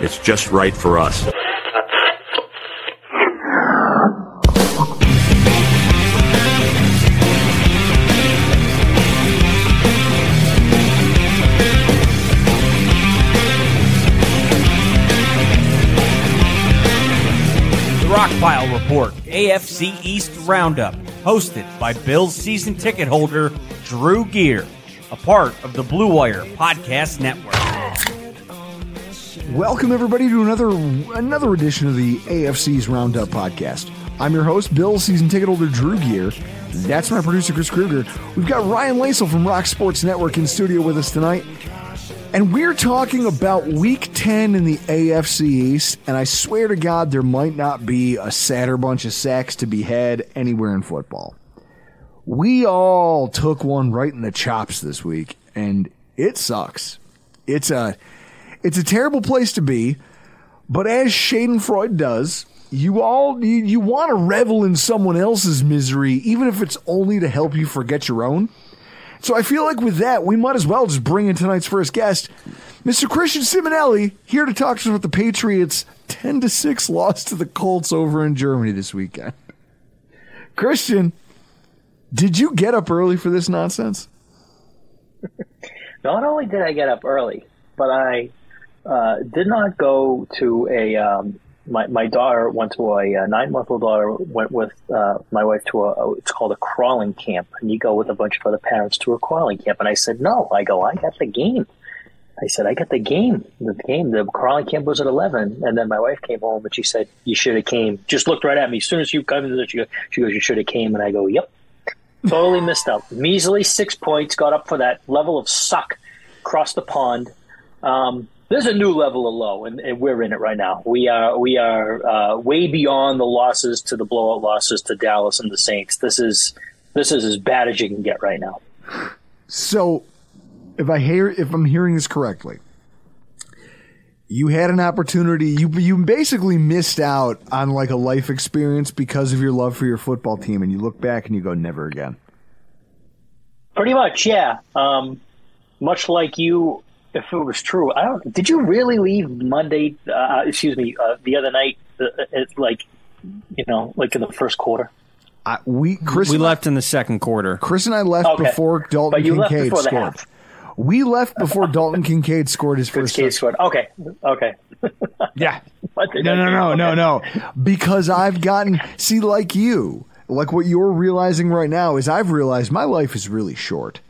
it's just right for us. The Rockpile Report, AFC East Roundup, hosted by Bills season ticket holder Drew Gear, a part of the Blue Wire Podcast Network. Welcome everybody to another another edition of the AFC's Roundup podcast. I'm your host, Bill season ticket holder Drew Gear. That's my producer Chris Kruger. We've got Ryan Lasel from Rock Sports Network in studio with us tonight. And we're talking about week 10 in the AFC East, and I swear to God there might not be a sadder bunch of sacks to be had anywhere in football. We all took one right in the chops this week, and it sucks. It's a it's a terrible place to be, but as Schadenfreude does, you all you, you want to revel in someone else's misery, even if it's only to help you forget your own. So I feel like with that, we might as well just bring in tonight's first guest, Mr. Christian Simonelli, here to talk to us about the Patriots' ten to six loss to the Colts over in Germany this weekend. Christian, did you get up early for this nonsense? Not only did I get up early, but I uh, did not go to a. Um, my my daughter went to a, a nine month old daughter went with uh, my wife to a, it's called a crawling camp, and you go with a bunch of other parents to a crawling camp. And I said no. I go. I got the game. I said I got the game. The game. The crawling camp was at eleven, and then my wife came home and she said you should have came. Just looked right at me as soon as you come in. She goes, she goes you should have came, and I go yep. Totally missed out. Measly six points. Got up for that level of suck. Crossed the pond. Um, there's a new level of low, and, and, we're in it right now. We are we are uh, way beyond the losses to the blowout losses to Dallas and the Saints. This is this is as bad as you can get right now. So, if I hear if I'm hearing this correctly, you had an opportunity. You you basically missed out on like a life experience because of your love for your football team, and you look back and you go, never again. Pretty much, yeah. Um, much like you if it was true, I don't. Did you really leave Monday? Uh, excuse me, uh, the other night, uh, it, like you know, like in the first quarter. Uh, we Chris we left in the second quarter. Chris and I left Okay. before Dalton But you left Kincaid before the scored. half. We left before Dalton Kincaid scored his first. Case scored. Okay, okay. Yeah. No, no, no, game. no, no. Because I've gotten see like you, like what you're realizing right now is I've realized my life is really short.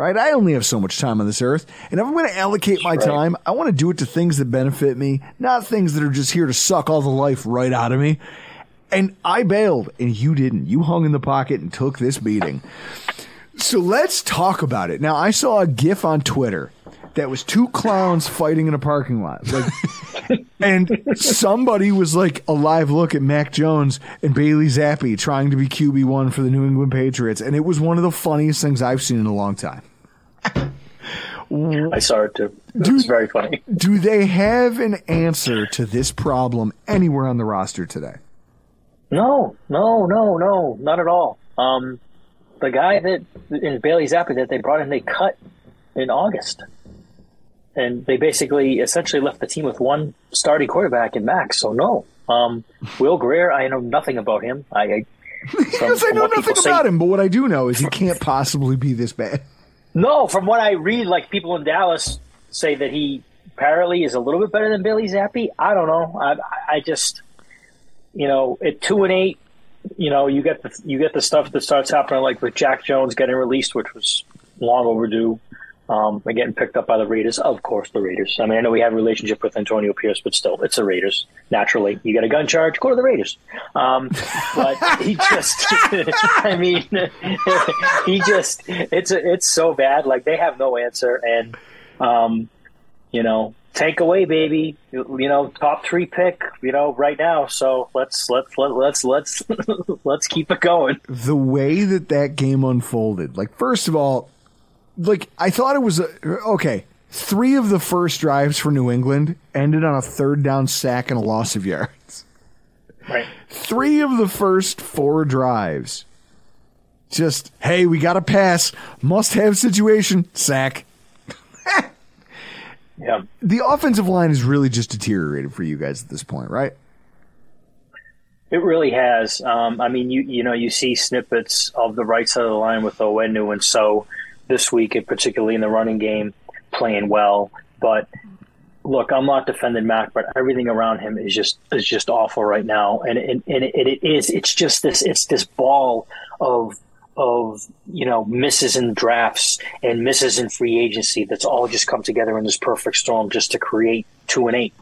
Right? I only have so much time on this earth, and if I'm going to allocate my Right. time, I want to do it to things that benefit me, not things that are just here to suck all the life right out of me. And I bailed, and you didn't. You hung in the pocket and took this beating. So let's talk about it. Now, I saw a GIF on Twitter that was two clowns fighting in a parking lot. Like, and somebody was like a live look at Mac Jones and Bailey Zappe trying to be QB1 for the New England Patriots. And it was one of the funniest things I've seen in a long time. I saw it too. It was very funny. Do they have an answer to this problem anywhere on the roster today? No, no, no, no, not at all. Um, the guy that in Bailey Zappe that they brought in, they cut in August, and they basically essentially left the team with one starting quarterback in Max. So no, um, Will Grier, I know nothing about him. I, I because I know nothing about him, but what I do know is he can't possibly be this bad. No, from what I read, like people in Dallas say that he apparently is a little bit better than Bailey Zappe. I don't know. I, I just, you know, at two and eight, you know, you get the you get the stuff that starts happening like with Jack Jones getting released, which was long overdue. Um, and getting picked up by the Raiders, of course, the Raiders. I mean, I know we have a relationship with Antonio Pierce, but still, it's the Raiders. Naturally, you get a gun charge, go to the Raiders. Um, but he just, I mean, he just, it's it's so bad. Like they have no answer, and um, you know, take away, baby. You, you, know, top three pick. You know, right now. So let's let's let, let's let's let's keep it going. The way that that game unfolded, like first of all, like I thought it was a, okay. Three of the first drives for New England ended on a third down sack and a loss of yards. Right. Three of the first four drives. Just, hey, we got to pass. Must have situation. Sack. yeah. The offensive line is really just deteriorated for you guys at this point, right? It really has. Um, I mean, you you know, you see snippets of the right side of the line with Onwenu and so this week, particularly in the running game, playing well. But look, I'm not defending Mac, but everything around him is just is just awful right now, and and, and it, it is it's just this it's this ball of of you know misses in drafts and misses in free agency that's all just come together in this perfect storm just to create two and eight.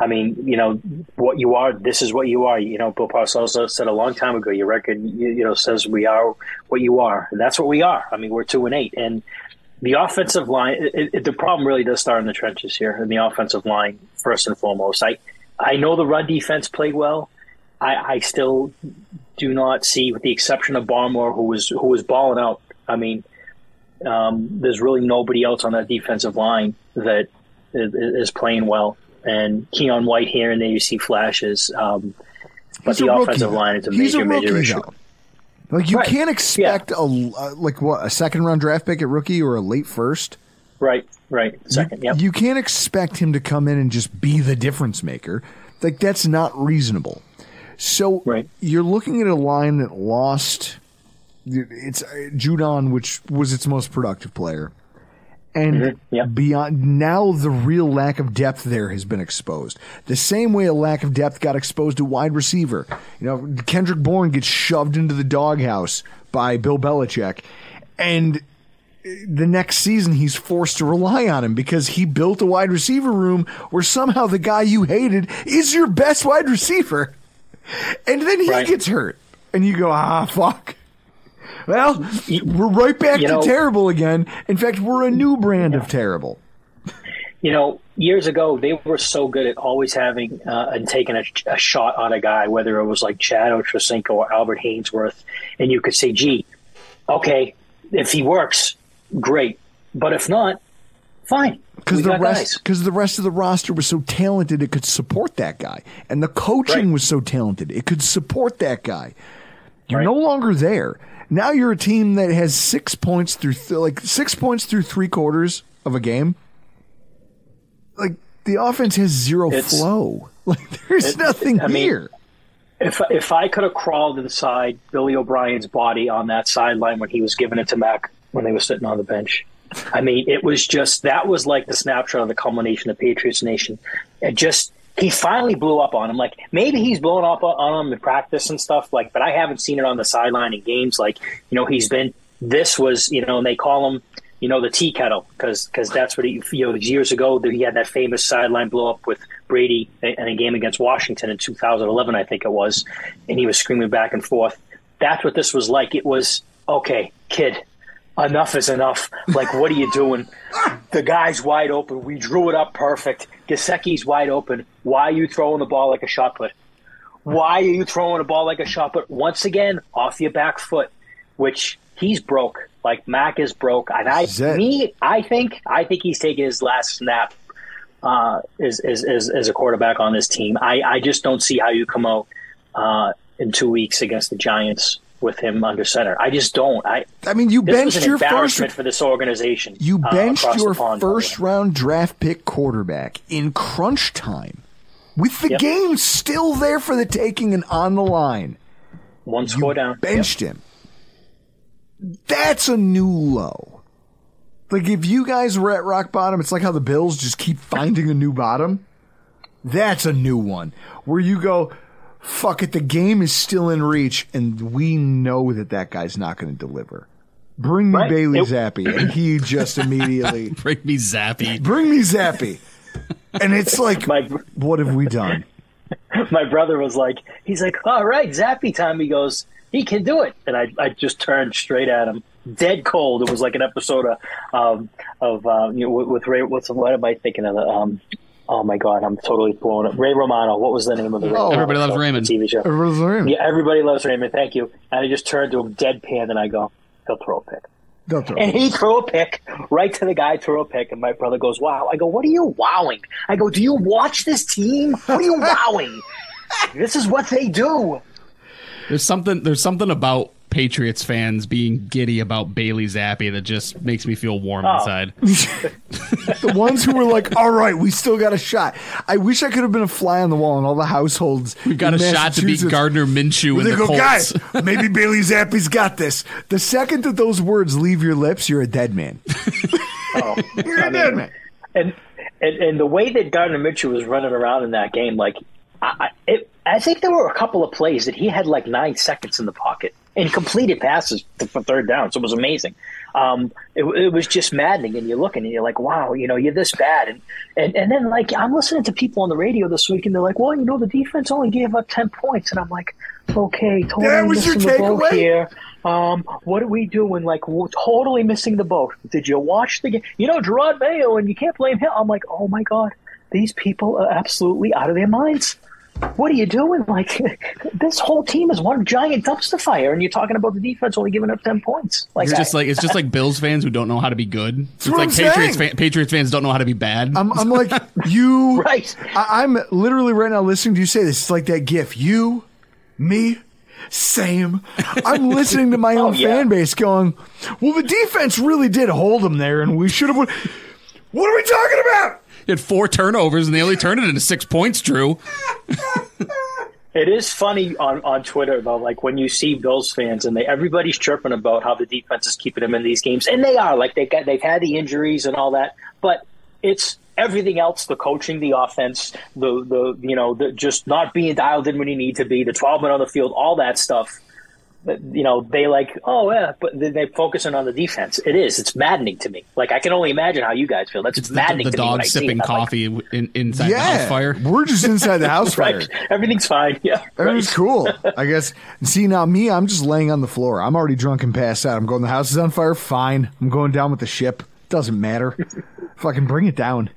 I mean, you know, what you are, this is what you are. You know, Bill Parcells said a long time ago, your record, you, you, know, says we are what you are. And that's what we are. I mean, we're two and eight. And the offensive line, it, it, the problem really does start in the trenches here, in the offensive line, first and foremost. I, I know the run defense played well. I, I still do not see, with the exception of Barmore, who was, who was balling out. I mean, um, there's really nobody else on that defensive line that is, is playing well and Keion White here and there you see flashes. Um, but He's the offensive line is a He's major, a rookie, major issue. Though. Like you right. can't expect yeah. a uh, like what a second round draft pick at rookie or a late first. Right, right, second. Yeah, you can't expect him to come in and just be the difference maker. Like that's not reasonable. So right. you're looking at a line that lost. It's uh, Judon, which was its most productive player. And mm-hmm. yep. beyond now, the real lack of depth there has been exposed. The same way a lack of depth got exposed to wide receiver. You know, Kendrick Bourne gets shoved into the doghouse by Bill Belichick, and the next season he's forced to rely on him because he built a wide receiver room where somehow the guy you hated is your best wide receiver, and then he right. gets hurt, and you go, ah, fuck. Well, we're right back to know, terrible again. In fact, we're a new brand yeah. of terrible. You know, years ago they were so good at always having uh, and taking a, a, shot on a guy, whether it was like Chad Ochocinco or Albert Haynesworth, and you could say, "Gee, okay, if he works, great, but if not, fine." Because the rest, because the rest of the roster was so talented, it could support that guy, and the coaching right. was so talented, it could support that guy. You're right. no longer there. Now you're a team that has six points through th- like six points through three quarters of a game. Like the offense has zero it's, flow. Like there's it, nothing I here. Mean, if if I could have crawled inside Billy O'Brien's body on that sideline when he was giving it to Mac when they were sitting on the bench, I mean, it was just that was like the snapshot of the culmination of Patriots Nation. It just he finally blew up on him. Like maybe he's blown up on him in practice and stuff. Like, but I haven't seen it on the sideline in games. Like, you know, he's been. This was, you know, and they call him, you know, the tea kettle because because that's what he, you know, years ago he had that famous sideline blow up with Brady in a game against Washington in 2011, I think it was, and he was screaming back and forth. That's what this was like. It was okay, kid enough is enough. Like, what are you doing? The guy's wide open. We drew it up perfect. Gesicki's wide open. Why are you throwing the ball like a shot put? Why are you throwing a ball like a shot put? Once again, off your back foot, which he's broke. Like Mac is broke, and I, me, I think, I think he's taking his last snap uh, as, as, as, as a quarterback on this team. I, I just don't see how you come out uh, in two weeks against the Giants with him under center. I just don't. I I mean, you benched your first. for this organization. You uh, benched the your pond, first round draft pick quarterback in crunch time, with the Yep. game still there for the taking and on the line. one score down. benched him. That's a new low. Like if you guys were at rock bottom, it's like how the Bills just keep finding a new bottom. That's a new one where you go, fuck it, the game is still in reach, and we know that that guy's not going to deliver. Bring me Right. Bailey It- Zappe, and he just immediately Bring me Zappe. bring me Zappe, and it's like, My what have we done? my brother was like, he's like, all right, Zappe time. He goes, he can do it, and I, I just turned straight at him, dead cold. It was like an episode of um, of uh, you know with, with Ray. What's what am I thinking of? Um, oh my god, I'm totally blown up. Ray Romano. What was the name of the Ray Oh. Everybody Loves show, Raymond. TV show? Everybody's learning. Yeah, everybody loves Raymond. Thank you. And I just turned to him deadpan, and I go, he'll throw a pick. Don't throw And he threw a pick right to the guy, threw a pick, and my brother goes, Wow. I go, What are you wowing? I go, Do you watch this team? What are you wowing? this is what they do. There's something. There's something about Patriots fans being giddy about Bailey Zappe that just makes me feel warm Oh. inside. the ones who were like, "All right, we still got a shot." I wish I could have been a fly on the wall in all the households. We've got a shot to beat Gardner Minshew and the go, Colts. guys. Maybe Bailey Zappe's got this. The second that those words leave your lips, you're a dead man. Oh, You're I a dead mean, man. and, and and the way that Gardner Minshew was running around in that game, like I, I- it, I think there were a couple of plays that he had like nine seconds in the pocket and completed passes for third down. So it was amazing. Um, it, it was just maddening, and you're looking and you're like, wow, you know, you're this bad, and and and then like I'm listening to people on the radio this week, and they're like, well, you know, the defense only gave up ten points, and I'm like, okay, totally That was your missing the boat here. Um, what are we doing? Like, we're totally missing the boat. Did you watch the game? You know, Jerod Mayo, and you can't blame him. I'm like, oh my god, these people are absolutely out of their minds. What are you doing? Like, this whole team is one giant dumpster fire, and you're talking about the defense only giving up ten points. Like, It's just I- like it's just like Bills fans who don't know how to be good. It's what like I'm Patriots fan, Patriots fans don't know how to be bad. I'm, I'm like you. Right. I, I'm literally right now listening to you say this. It's like that GIF. You, me, same. I'm listening to my oh, own Oh, yeah. fan base going, "Well, the defense really did hold them there, and we should have." What are we talking about? Had four turnovers and they only turned it into six points. Drew, It is funny on, on Twitter though, like when you see Bills fans and they everybody's chirping about how the defense is keeping them in these games, and they are like they got they've had the injuries and all that, but it's everything else: the coaching, the offense, the the you know the just not being dialed in when you need to be, the twelve men on the field, all that stuff. That, You know, they like, oh yeah, but they- they're focusing on the defense. It is. It's maddening to me. Like I can only imagine how you guys feel. That's it's the, maddening the to me. dog I sipping it. I'm like, coffee in, inside the house fire. we're just inside the house fire. right, everything's fine. Yeah, Everything's right. cool. I guess. See now, me, I'm just laying on the floor. I'm already drunk and passed out. I'm going. The house is on fire. Fine. I'm going down with the ship. Doesn't matter. Fucking bring it down.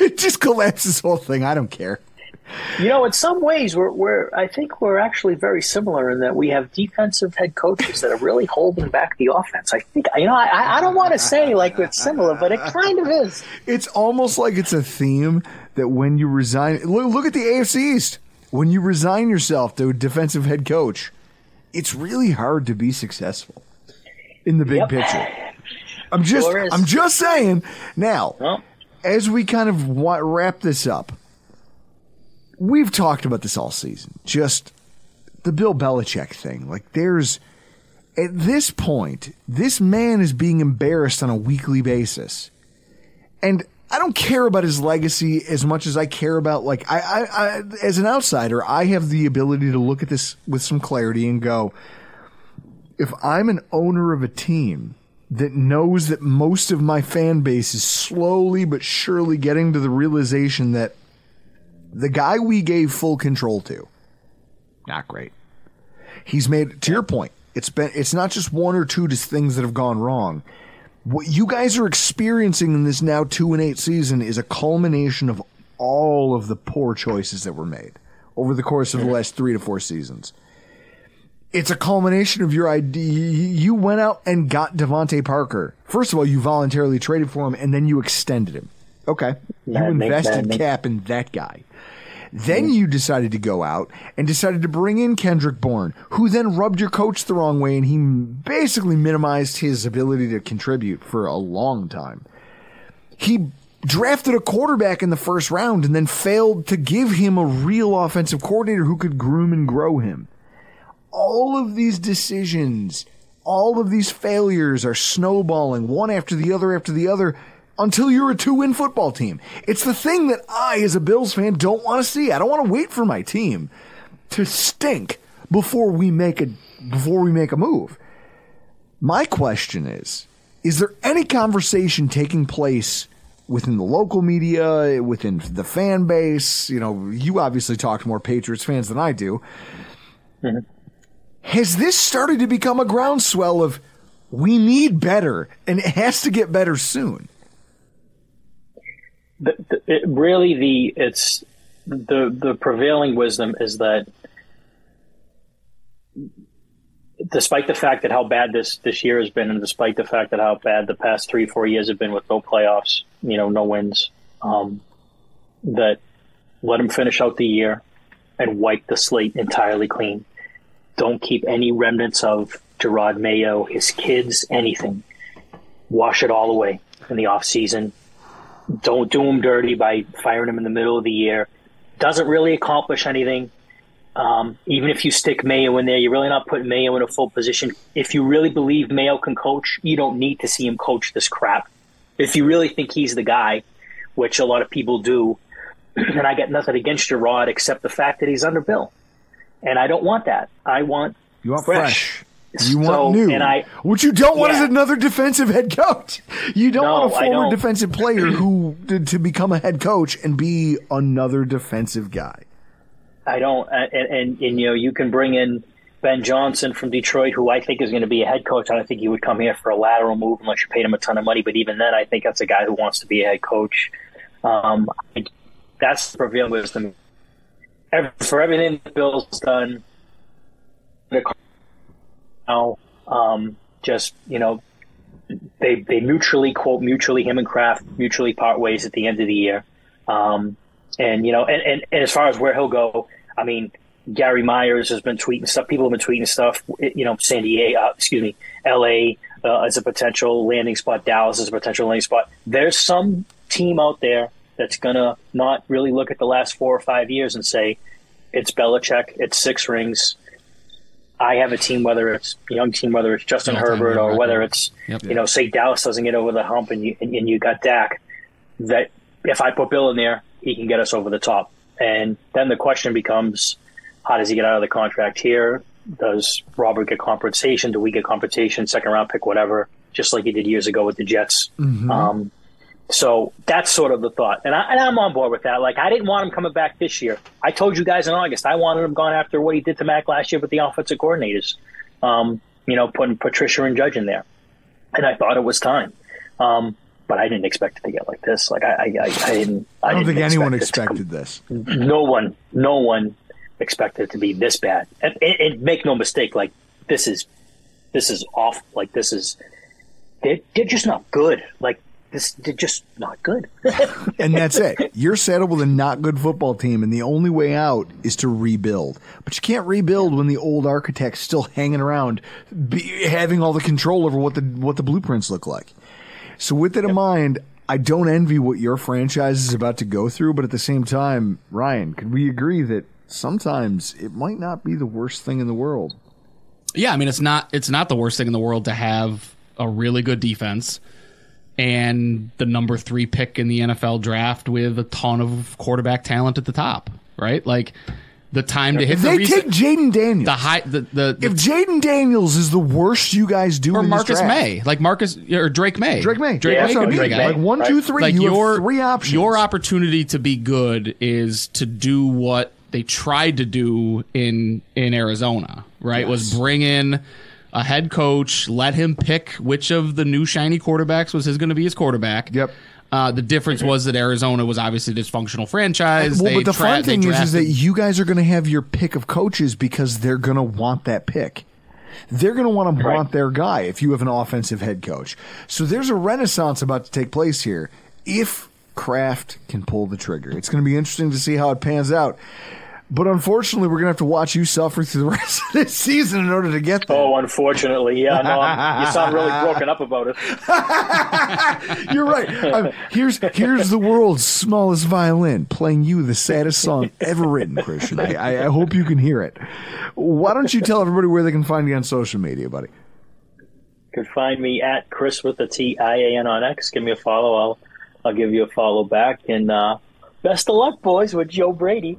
it just collapses the whole thing. I don't care. You know, in some ways, we're, we're I think we're actually very similar in that we have defensive head coaches that are really holding back the offense. I think you know, I, I don't want to say like it's similar, but it kind of is. It's almost like it's a theme that when you resign, look, look at the AFC East. When you resign yourself to a defensive head coach, it's really hard to be successful in the big Yep. picture. I'm just, sure I'm just saying. Now, Well, as we kind of wrap this up, we've talked about this all season. Just the Bill Belichick thing. Like, there's at this point, this man is being embarrassed on a weekly basis, and I don't care about his legacy as much as I care about like I, I, I as an outsider, I have the ability to look at this with some clarity and go, if I'm an owner of a team that knows that most of my fan base is slowly but surely getting to the realization that the guy we gave full control to, not great. He's made to your point. It's been it's not just one or two just things that have gone wrong. What you guys are experiencing in this now two and eight season is a culmination of all of the poor choices that were made over the course of the last three to four seasons it's a culmination of your idea. You went out and got DeVante Parker. First of all, you voluntarily traded for him, and then you extended him. Okay, That you invested that cap in that guy. Then mm-hmm. you decided to go out and decided to bring in Kendrick Bourne, who then rubbed your coach the wrong way and he basically minimized his ability to contribute for a long time. He drafted a quarterback in the first round and then failed to give him a real offensive coordinator who could groom and grow him. All of these decisions, all of these failures are snowballing one after the other after the other until you're a two win football team. It's the thing that I, as a Bills fan, don't want to see. I don't want to wait for my team to stink before we make a, before we make a move. My question is, is there any conversation taking place within the local media, within the fan base? You know, you obviously talk to more Patriots fans than I do. Mm-hmm. Has this started to become a groundswell of we need better and it has to get better soon? The, it really the it's the the prevailing wisdom is that despite the fact that how bad this this year has been, and despite the fact that how bad the past three four years have been with no playoffs, you know, no wins, um, that let them finish out the year and wipe the slate entirely clean. Don't keep any remnants of Jerod Mayo, his kids, anything. Wash it all away in the off season don't do him dirty by firing him in the middle of the year. Doesn't really accomplish anything. Um, even if you stick Mayo in there, you're really not putting Mayo in a full position. If you really believe Mayo can coach, you don't need to see him coach this crap. If you really think he's the guy, which a lot of people do, and I got nothing against Jerod except the fact that he's under Bill. And I don't want that. I want you want fresh. fresh. You want so, new. And I, what you don't want yeah. is another defensive head coach. You don't no, want a former defensive player who to become a head coach and be another defensive guy. I don't. And, and, and, you know, you can bring in Ben Johnson from Detroit, who I think is going to be a head coach. I don't think he would come here for a lateral move unless you paid him a ton of money. But even then, I think that's a guy who wants to be a head coach. Um, that's the prevailing wisdom. For everything the Bills done, now. Um, just you know, they they mutually quote mutually him and Kraft mutually part ways at the end of the year. Um, and you know, and, and, and as far as where he'll go, I mean, Gary Myers has been tweeting stuff. People have been tweeting stuff. You know, San Diego, uh, excuse me, L.A. Uh, as a potential landing spot. Dallas as a potential landing spot. There's some team out there that's gonna not really look at the last four or five years and say it's Belichick, it's six rings, I have a team, whether it's a young team, whether it's Justin Herbert or whether it's yep. you know, say Dallas doesn't get over the hump and you and, and you got Dak, that if I put Bill in there, he can get us over the top. And then the question becomes, how does he get out of the contract here? Does Robert get compensation? Do we get compensation? Second round pick, whatever, just like he did years ago with the Jets. Mm-hmm. Um, so that's sort of the thought, and, I, am on board with that. Like I didn't want him coming back this year. I told you guys in August I wanted him gone after what he did to Mac last year with the offensive coordinators. Um, you know, putting Patricia and Judge in there, and I thought it was time. Um, but I didn't expect it to get like this. Like I, I, I, I didn't. I, I don't didn't think anyone expected this. No one, no one expected it to be this bad. And, and, and make no mistake, like this is, this is off. Like this is, they're, they're just not good. Like this they're just not good. and that's it. You're saddled with a not good football team, and the only way out is to rebuild. But you can't rebuild when the old architect's still hanging around, be, having all the control over what the what the blueprints look like. So with that in mind, I don't envy what your franchise is about to go through, but at the same time, Ryan, could we agree that sometimes it might not be the worst thing in the world? Yeah, I mean it's not it's not the worst thing in the world to have a really good defense and the number three pick in the NFL draft with a ton of quarterback talent at the top, right? Like the time to hit. If the they reason, take Jayden Daniels, the high, the, the, the if Jayden Daniels is the worst you guys do, or Marcus May, like Marcus or Drake Maye. Drake Maye. Drake yeah, Maye could be the guy. Like one, two, three. Like you your three options. Your opportunity to be good is to do what they tried to do in in Arizona, right? Yes. Was bring in a head coach, let him pick which of the new shiny quarterbacks was his going to be his quarterback. Yep. Uh, the difference was that Arizona was obviously a dysfunctional franchise. Well, they but the tra- fun thing is, is that you guys are going to have your pick of coaches because they're going to want that pick. They're going to want to right. want their guy if you have an offensive head coach. So there's a renaissance about to take place here. If Kraft can pull the trigger. It's going to be interesting to see how it pans out. But unfortunately, we're going to have to watch you suffer through the rest of this season in order to get there. Oh, unfortunately, yeah. No, I'm, you sound really broken up about it. You're right. I'm, here's here's the world's smallest violin playing you the saddest song ever written, Christian. I, I hope you can hear it. Why don't you tell everybody where they can find you on social media, buddy? You can find me at Chris with the T I A N on X. Give me a follow. I'll I'll give you a follow back. And uh, best of luck, boys, with Joe Brady.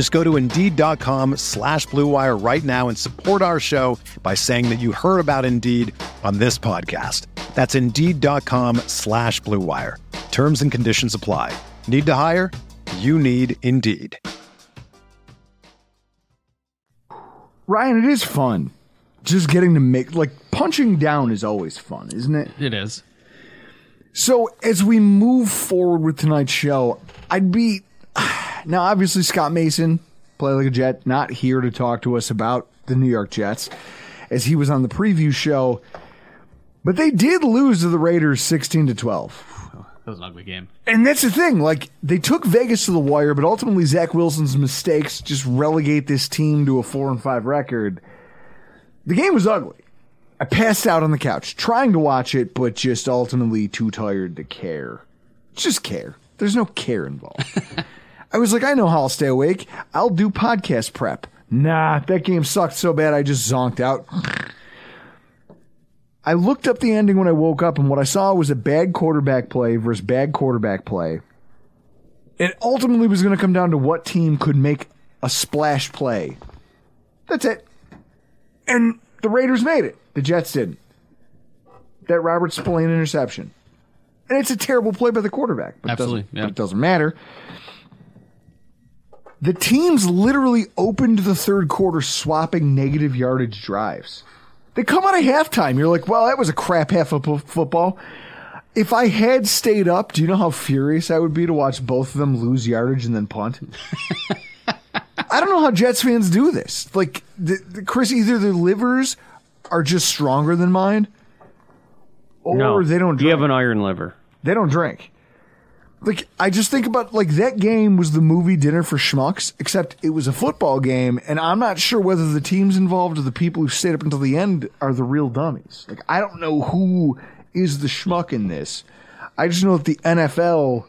Just go to Indeed.com slash BlueWire right now and support our show by saying that you heard about Indeed on this podcast. That's Indeed.com slash BlueWire. Terms and conditions apply. Need to hire? You need Indeed. Ryan, it is fun. Just getting to make, like, punching down is always fun, isn't it? It is. So, as we move forward with tonight's show, I'd be. Now, obviously, Scott Mason, play like a Jet, not here to talk to us about the New York Jets, as he was on the preview show. But they did lose to the Raiders 16 to 12. That was an ugly game. And that's the thing. Like, they took Vegas to the wire, but ultimately, Zach Wilson's mistakes just relegate this team to a 4 and 5 record. The game was ugly. I passed out on the couch trying to watch it, but just ultimately too tired to care. Just care. There's no care involved. I was like, I know how I'll stay awake. I'll do podcast prep. Nah, that game sucked so bad I just zonked out. I looked up the ending when I woke up, and what I saw was a bad quarterback play versus bad quarterback play. It ultimately was going to come down to what team could make a splash play. That's it. And the Raiders made it. The Jets didn't. That Robert Spillane interception. And it's a terrible play by the quarterback. But Absolutely, It yeah. but it doesn't matter. The teams literally opened the third quarter swapping negative yardage drives. They come out of halftime. You're like, well, that was a crap half of football. If I had stayed up, do you know how furious I would be to watch both of them lose yardage and then punt? I don't know how Jets fans do this. Like, the, the, Chris, either their livers are just stronger than mine, or no, they don't. Drink. You have an iron liver. They don't drink. Like I just think about like that game was the movie Dinner for Schmucks, except it was a football game, and I'm not sure whether the teams involved or the people who stayed up until the end are the real dummies. Like I don't know who is the schmuck in this. I just know that the NFL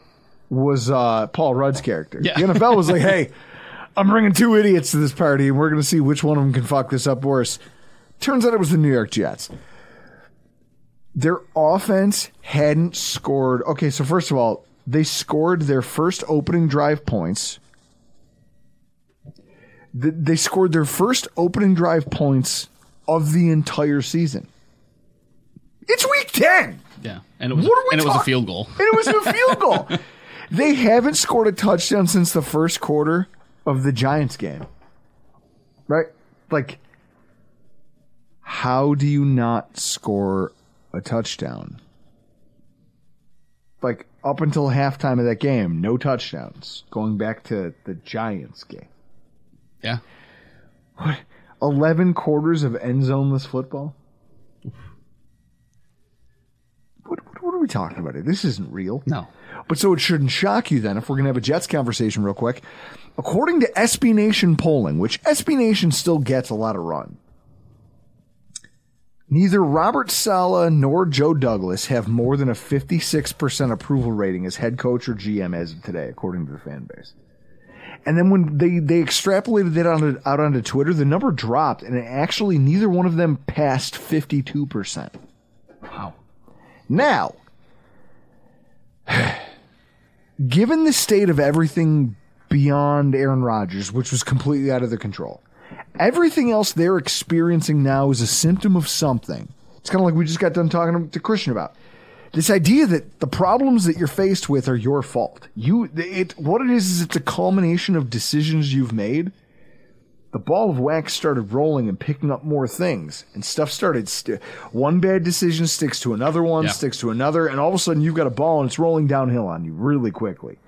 was uh, Paul Rudd's character. Yeah. The NFL was like, "Hey, I'm bringing two idiots to this party, and we're going to see which one of them can fuck this up worse." Turns out it was the New York Jets their offense hadn't scored. Okay, so first of all, they scored their first opening drive points. They scored their first opening drive points of the entire season. It's week 10. Yeah, and it was What are we and it was a field goal. And it was a field goal. They haven't scored a touchdown since the first quarter of the Giants game. Right? Like, how do you not score a touchdown? Like, up until halftime of that game, no touchdowns. Going back to the Giants game. Yeah, What? 11 quarters of end zoneless football? What, what, what are we talking about here? This isn't real. no. But so it shouldn't shock you then if we're going to have a Jets conversation real quick. According to SB Nation polling, which SB Nation still gets a lot of run, neither Robert Saleh nor Joe Douglas have more than a 56% approval rating as head coach or GM as of today, according to the fan base. And then when they, they extrapolated that onto, out onto Twitter, the number dropped, and actually neither one of them passed 52%. Wow. Now, given the state of everything beyond Aaron Rodgers, which was completely out of their control, everything else they're experiencing now is a symptom of something. It's kind of like we just got done talking to Christian about this idea that the problems that you're faced with are your fault. You, it, what it is is it's a culmination of decisions you've made. The ball of wax started rolling and picking up more things, and stuff started. St- one bad decision sticks to another one, Yeah. sticks to another, and all of a sudden you've got a ball and it's rolling downhill on you really quickly.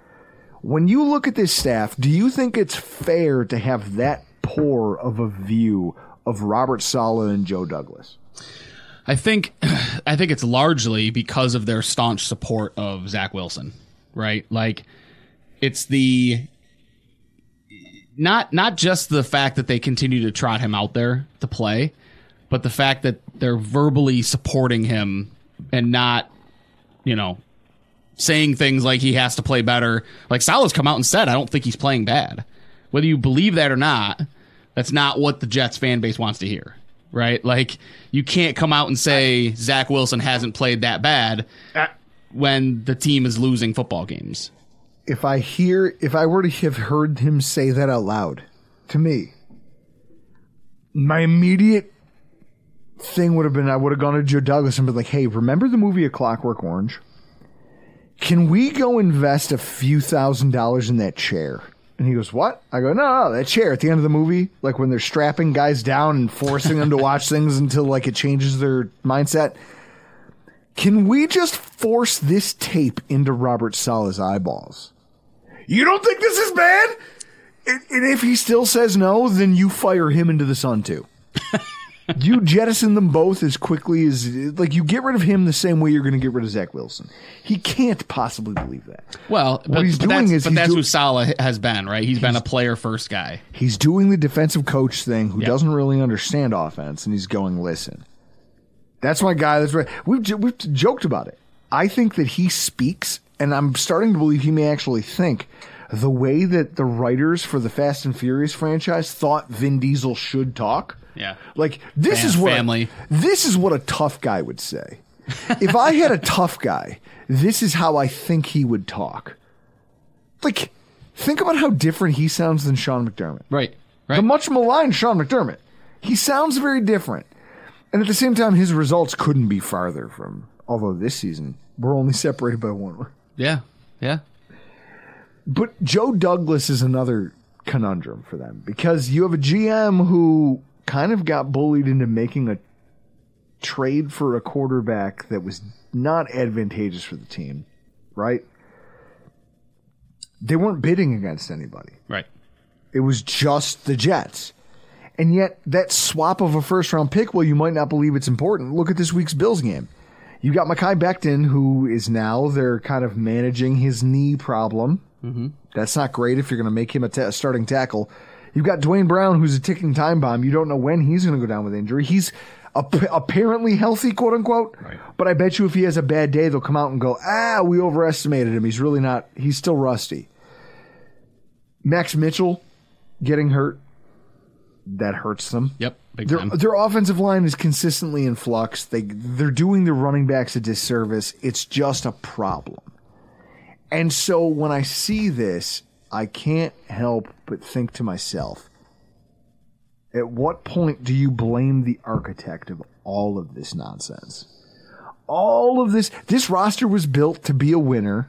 When you look at this staff, do you think it's fair to have that poor of a view of Robert Saleh and Joe Douglas? I think I think it's largely because of their staunch support of Zach Wilson, right? Like it's the not not just the fact that they continue to trot him out there to play, but the fact that they're verbally supporting him and not, you know, saying things like he has to play better. Like Saleh's come out and said, I don't think he's playing bad. Whether you believe that or not, that's not what the Jets fan base wants to hear. Right? Like you can't come out and say Zach Wilson hasn't played that bad when the team is losing football games. if I hear, if I were to have heard him say that out loud to me, my immediate thing would have been I would have gone to Joe Douglas and been like, hey, remember the movie A Clockwork Orange? Can we go invest a few thousand dollars in that chair? And he goes, What? I go, No, no, that chair at the end of the movie, like when they're strapping guys down and forcing them to watch things until like it changes their mindset. Can we just force this tape into Robert Saleh's eyeballs? You don't think this is bad? And, and if he still says no, then you fire him into the sun too. you jettison them both as quickly as like you get rid of him the same way you're going to get rid of Zach Wilson. He can't possibly believe that. Well, but, he's but doing that's, is but that's do- who Saleh has been, right? He's been a player first guy. He's doing the defensive coach thing who Yep. doesn't really understand offense, and he's going, listen, that's my guy. That's right. We've, j- we've joked about it. I think that he speaks, and I'm starting to believe he may actually think the way that the writers for the Fast and Furious franchise thought Vin Diesel should talk. Yeah. Like this Fam- is what family. this is what a tough guy would say. if I had a tough guy, this is how I think he would talk. Like, think about how different he sounds than Sean McDermott. Right. Right. The much maligned Sean McDermott. He sounds very different. And at the same time, his results couldn't be farther from, although this season, we're only separated by one. yeah. Yeah. But Joe Douglas is another conundrum for them because you have a GM who kind of got bullied into making a trade for a quarterback that was not advantageous for the team, right? They weren't bidding against anybody. Right. It was just the Jets. And yet, that swap of a first round pick, well, you might not believe it's important. Look at this week's Bills game. You got Mekhi Becton, who is now they're kind of managing his knee problem. Mm-hmm. That's not great if you're going to make him a starting tackle. You've got Duane Brown, who's a ticking time bomb. You don't know when he's going to go down with injury. He's ap- apparently healthy, quote unquote. But I bet you if he has a bad day, they'll come out and go, ah, we overestimated him. He's really not, he's still rusty. Max Mitchell getting hurt, that hurts them. Yep. Big Their, time. their offensive line is consistently in flux. They they're doing the running backs a disservice. It's just a problem. And so when I see this, I can't help but think to myself, at what point do you blame the architect of all of this nonsense? All of this this roster was built to be a winner.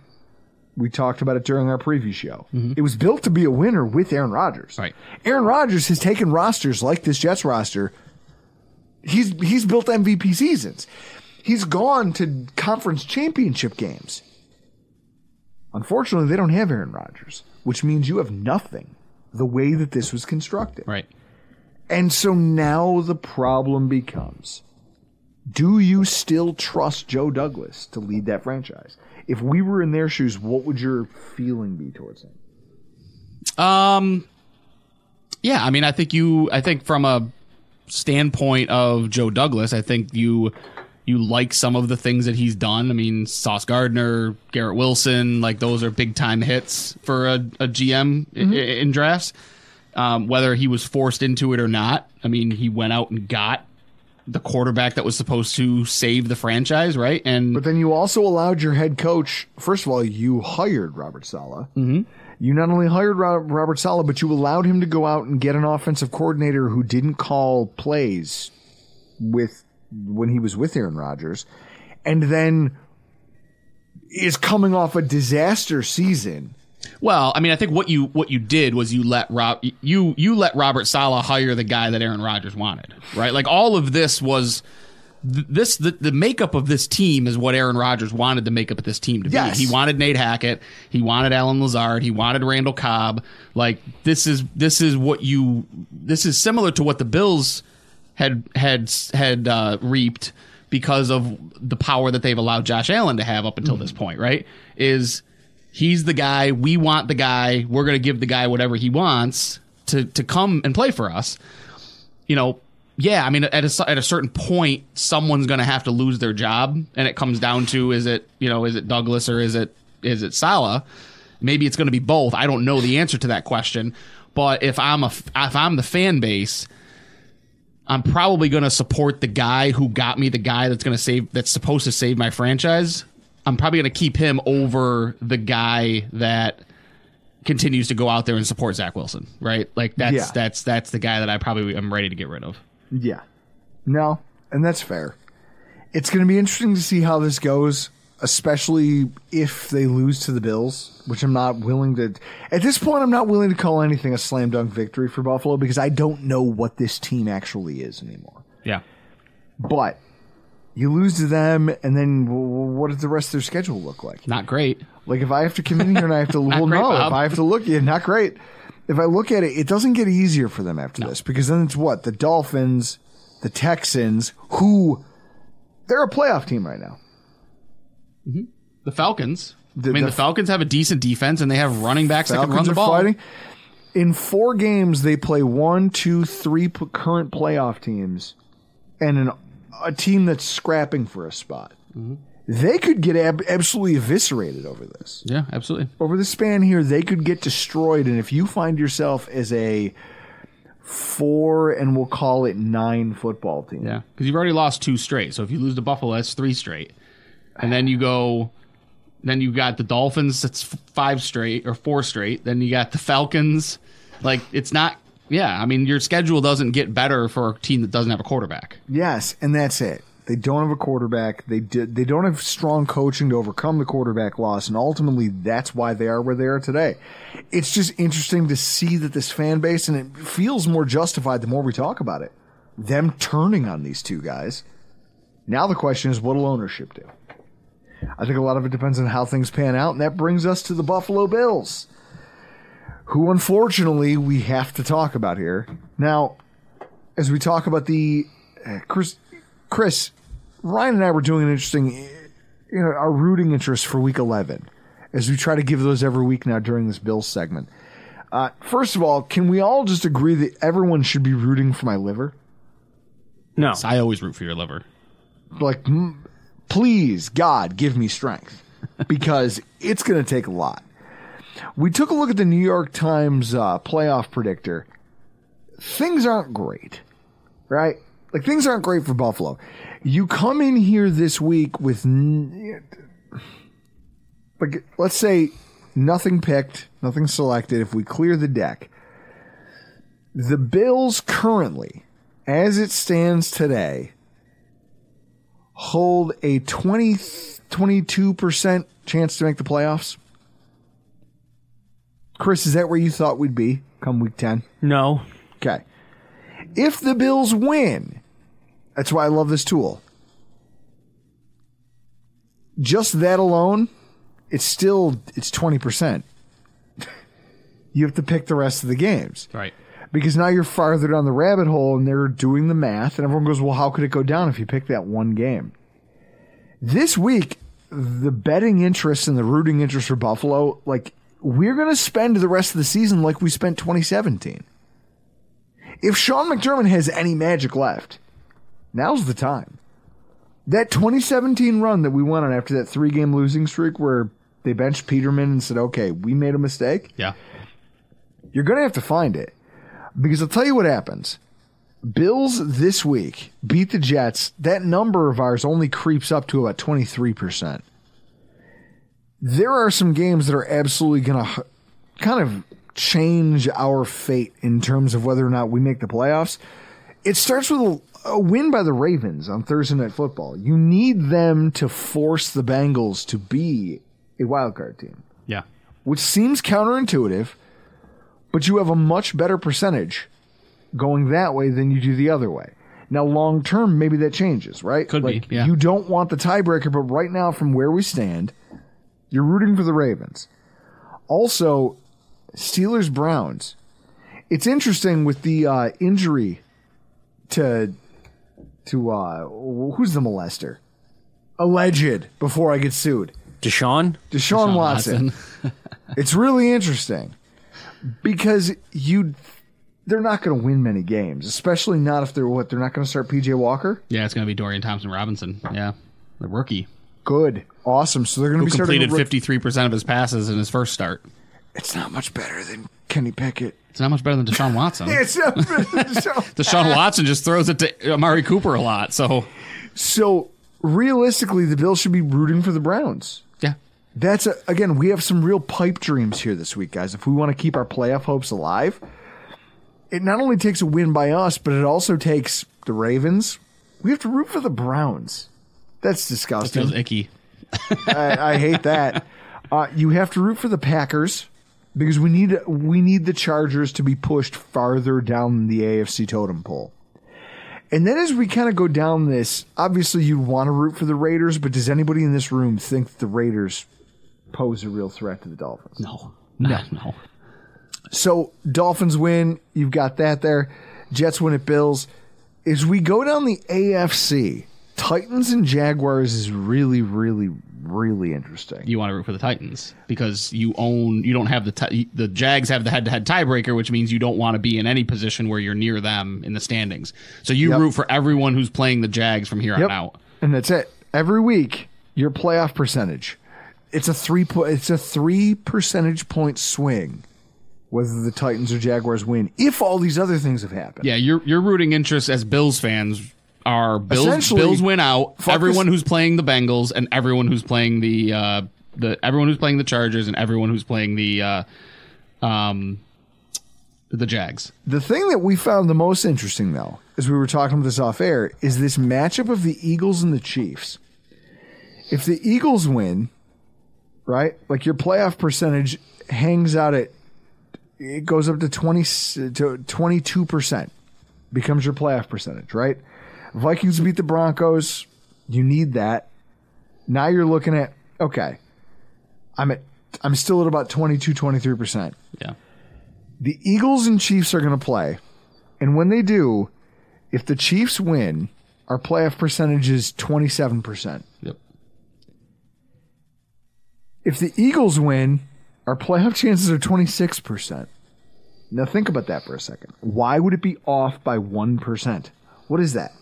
We talked about it during our preview show. Mm-hmm. It was built to be a winner with Aaron Rodgers. Right. Aaron Rodgers has taken rosters like this Jets roster. He's he's built MVP seasons. He's gone to conference championship games. Unfortunately, they don't have Aaron Rodgers, which means you have nothing the way that this was constructed. right. And so now the problem becomes do you still trust Joe Douglas to lead that franchise? If we were in their shoes, what would your feeling be towards him? Um, yeah, I mean, I think you, I think from a standpoint of Joe Douglas, I think you you like some of the things that he's done. I mean, Sauce Gardner, Garrett Wilson, like those are big time hits for a, a GM mm-hmm. in, in drafts. Um, whether he was forced into it or not, I mean, he went out and got the quarterback that was supposed to save the franchise, right? And but then you also allowed your head coach. First of all, you hired Robert Saleh. Mm-hmm. You not only hired Robert Saleh, but you allowed him to go out and get an offensive coordinator who didn't call plays with when he was with Aaron Rodgers, and then is coming off a disaster season. Well, I mean, I think what you what you did was you let Rob you you let Robert Saleh hire the guy that Aaron Rodgers wanted, right? Like all of this was this the, the makeup of this team is what Aaron Rodgers wanted the makeup of this team to yes. be. He wanted Nate Hackett, he wanted Allen Lazard, he wanted Randall Cobb. Like this is this is what you this is similar to what the Bills had had had uh, reaped because of the power that they've allowed Josh Allen to have up until mm-hmm. this point, right? Is he's the guy, we want the guy, we're going to give the guy whatever he wants to to come and play for us. You know, yeah, I mean at a at a certain point someone's going to have to lose their job and it comes down to is it, you know, is it Douglas or is it is it Saleh? Maybe it's going to be both. I don't know the answer to that question, but if I'm a if I'm the fan base, I'm probably going to support the guy who got me the guy that's going to save that's supposed to save my franchise. I'm probably going to keep him over the guy that continues to go out there and support Zach Wilson, right? Like that's yeah. that's that's the guy that I probably am ready to get rid of. Yeah. No, and that's fair. It's going to be interesting to see how this goes especially if they lose to the Bills, which I'm not willing to. At this point, I'm not willing to call anything a slam dunk victory for Buffalo because I don't know what this team actually is anymore. Yeah. But you lose to them, and then what does the rest of their schedule look like? Not great. Like if I have to come in here and I have to, well, great, no, Bob. if I have to look, yeah, not great. If I look at it, it doesn't get easier for them after no. this because then it's what the Dolphins, the Texans, who they're a playoff team right now. Mm-hmm. The Falcons. The, I mean, the, the, Falcons have a decent defense and they have running backs Falcons that can run the ball. Fighting. In four games, they play one, two, three p- current playoff teams and an, a team that's scrapping for a spot. Mm-hmm. They could get ab- absolutely eviscerated over this. Yeah, absolutely. Over the span here, they could get destroyed. And if you find yourself as a four and we'll call it nine football team. Yeah, because you've already lost two straight. So if you lose to Buffalo, that's three straight and then you go then you got the Dolphins that's five straight or four straight. Then you got the Falcons. Like it's not yeah I mean your schedule doesn't get better for a team that doesn't have a quarterback. Yes and that's it. They don't have a quarterback. They did they don't have strong coaching to overcome the quarterback loss and ultimately that's why they are where they are today. It's just interesting to see that this fan base and it feels more justified the more we talk about it them turning on these two guys. Now the question is what'll ownership do I think a lot of it depends on how things pan out, and that brings us to the Buffalo Bills, who unfortunately we have to talk about here. Now, as we talk about the uh, Chris, Chris, Ryan and I were doing an interesting, you know, our rooting interest for Week 11, as we try to give those every week now during this Bills segment. Uh, first of all, can we all just agree that everyone should be rooting for my liver? No, I always root for your liver. Like please, God, give me strength because it's going to take a lot. We took a look at the New York Times uh, playoff predictor. Things aren't great, right? Like things aren't great for Buffalo. You come in here this week with, like, let's say nothing picked, nothing selected. If we clear the deck, the Bills currently, as it stands today, hold a 20, 22% chance to make the playoffs? Chris, is that where you thought we'd be come week 10? No. Okay. If the Bills win, that's why I love this tool. Just that alone, it's still it's 20%. you have to pick the rest of the games. Right because now you're farther down the rabbit hole and they're doing the math and everyone goes, well, how could it go down if you pick that one game? This week, the betting interest and the rooting interest for Buffalo, like we're going to spend the rest of the season like we spent 2017. If Sean McDermott has any magic left, now's the time. That 2017 run that we went on after that three game losing streak where they benched Peterman and said, okay, we made a mistake. Yeah. You're going to have to find it because I'll tell you what happens. Bills this week beat the Jets. That number of ours only creeps up to about 23%. There are some games that are absolutely going to kind of change our fate in terms of whether or not we make the playoffs. It starts with a, a win by the Ravens on Thursday Night Football. You need them to force the Bengals to be a wild card team, Yeah. which seems counterintuitive, but you have a much better percentage going that way than you do the other way. Now, long term, maybe that changes, right? Could be, yeah. You don't want the tiebreaker, but right now, from where we stand, you're rooting for the Ravens. Also, Steelers Browns. It's interesting with the uh, injury to to uh, who's the molester? Alleged before I get sued. Deshaun? Deshaun, Watson. it's really interesting because you they're not going to win many games, especially not if they're what they're not going to start PJ Walker. Yeah, it's going to be Dorian Thompson Robinson. Yeah. The rookie Good, awesome. So they're going to be completed to ro- 53% of his passes in his first start. It's not much better than Kenny Pickett. It's not much better than Deshaun Watson. It's not so, Deshaun Watson just throws it to Amari Cooper a lot. So, so realistically, the Bills should be rooting for the Browns. That's a, again, we have some real pipe dreams here this week, guys. If we want to keep our playoff hopes alive, it not only takes a win by us, but it also takes the Ravens. We have to root for the Browns. That's disgusting. feels icky. I, I hate that. Uh, you have to root for the Packers because we need we need the Chargers to be pushed farther down the AFC totem pole. And then as we kind of go down this, obviously you'd want to root for the Raiders, but does anybody in this room think the Raiders pose a real threat to the Dolphins? No. No. No. So Dolphins win, you've got that there. Jets win at Bills. As we go down the AFC, Titans and Jaguars is really, really, really interesting. You want to root for the Titans because you own, you don't have the, ti- the Jags have the head to head tiebreaker, which means you don't want to be in any position where you're near them in the standings. So you Yep. root for everyone who's playing the Jags from here Yep. on out. And that's it. Every week, your playoff percentage. It's a three po- it's a three percentage point swing whether the Titans or Jaguars win if all these other things have happened. Yeah, your your rooting interest as Bills fans are Bills. Bills win out. Everyone this- who's playing the Bengals and everyone who's playing the uh, the everyone who's playing the Chargers and everyone who's playing the uh, um the Jags. The thing that we found the most interesting though, as we were talking about this off air, is this matchup of the Eagles and the Chiefs. If the Eagles win, right? Like your playoff percentage hangs out at it goes up to 20 to 22% becomes your playoff percentage, right? Vikings beat the Broncos, you need that. Now you're looking at okay. I'm at I'm still at about 22 23%. Yeah. The Eagles and Chiefs are going to play. And when they do, if the Chiefs win, our playoff percentage is 27%. Yep. If the Eagles win, our playoff chances are 26%. Now think about that for a second. Why would it be off by 1%? What is that?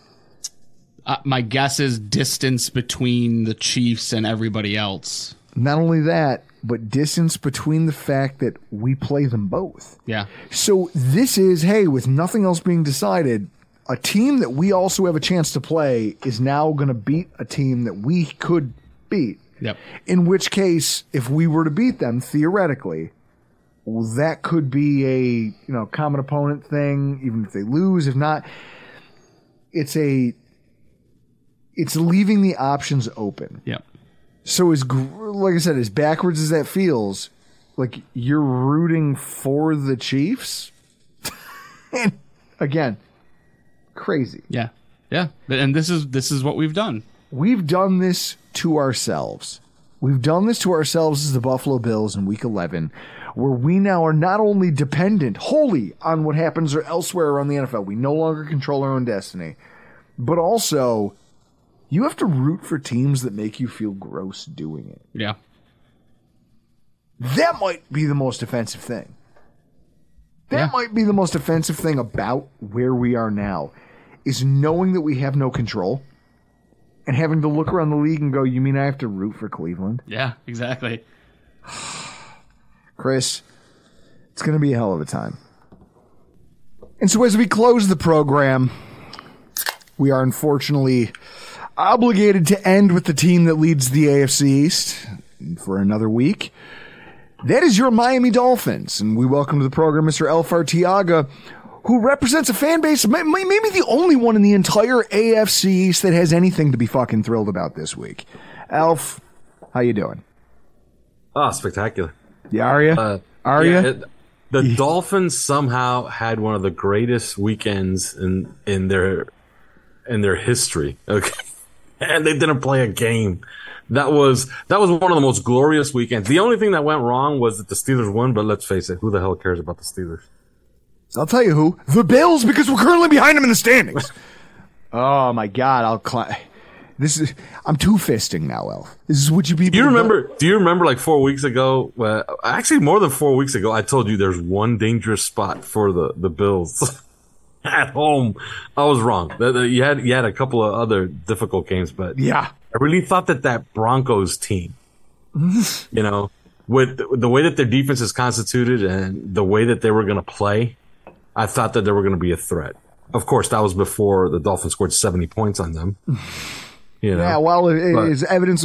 Uh, my guess is distance between the Chiefs and everybody else. Not only that, but distance between the fact that we play them both. Yeah. So this is, hey, with nothing else being decided, a team that we also have a chance to play is now going to beat a team that we could beat. Yep. In which case, if we were to beat them, theoretically, well, that could be a you know common opponent thing. Even if they lose, if not, it's a it's leaving the options open. Yep. So as like I said, as backwards as that feels, like you're rooting for the Chiefs. and again, crazy. Yeah. Yeah. And this is this is what we've done. We've done this to ourselves. We've done this to ourselves as the Buffalo Bills in week 11, where we now are not only dependent wholly on what happens elsewhere around the NFL, we no longer control our own destiny, but also you have to root for teams that make you feel gross doing it. Yeah. That might be the most offensive thing. That Yeah. might be the most offensive thing about where we are now is knowing that we have no control and having to look around the league and go, "You mean I have to root for Cleveland?" Yeah, exactly. Chris, it's going to be a hell of a time. And so, as we close the program, we are unfortunately obligated to end with the team that leads the AFC East for another week. That is your Miami Dolphins, and we welcome to the program Mr. Elf Artiaga, who represents a fan base, maybe the only one in the entire AFC East that has anything to be fucking thrilled about this week. Elf, how you doing? Oh, spectacular! Yeah, are you? Uh, are yeah, you? it- the Dolphins somehow had one of the greatest weekends in in their in their history. Okay, and they didn't play a game. That was that was one of the most glorious weekends. The only thing that went wrong was that the Steelers won. But let's face it, who the hell cares about the Steelers? I'll tell you who. The Bills, because we're currently behind them in the standings. oh my god, I'll cl- This is I'm two fisting now, Elf. This is what you people Do you remember? Do you remember like four weeks ago? Uh, actually, more than four weeks ago, I told you there's one dangerous spot for the the Bills at home. I was wrong. The- the- You had you had a couple of other difficult games, but Yeah. I really thought that that Broncos team, you know, with the way that their defense is constituted and the way that they were going to play, I thought that they were going to be a threat. Of course, that was before the Dolphins scored 70 points on them. You know, Yeah, well, it But- is evidence.